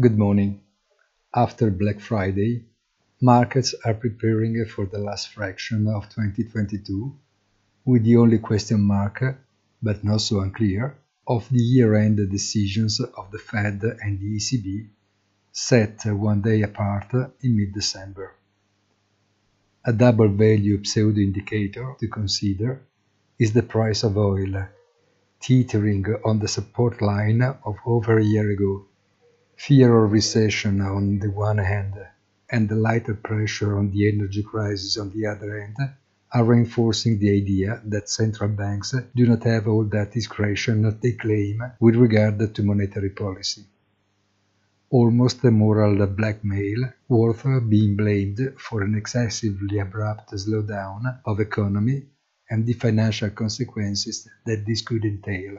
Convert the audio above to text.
Good morning. After Black Friday, markets are preparing for the last fraction of 2022, with the only question mark, but not so unclear, of the year-end decisions of the Fed and the ECB set one day apart in mid-December. A double value pseudo indicator to consider is the price of oil, teetering on the support line of over a year ago Fear of recession on the one hand and the lighter pressure on the energy crisis on the other hand are reinforcing the idea that central banks do not have all that discretion that they claim with regard to monetary policy. Almost a moral blackmail worth being blamed for an excessively abrupt slowdown of economy and the financial consequences that this could entail.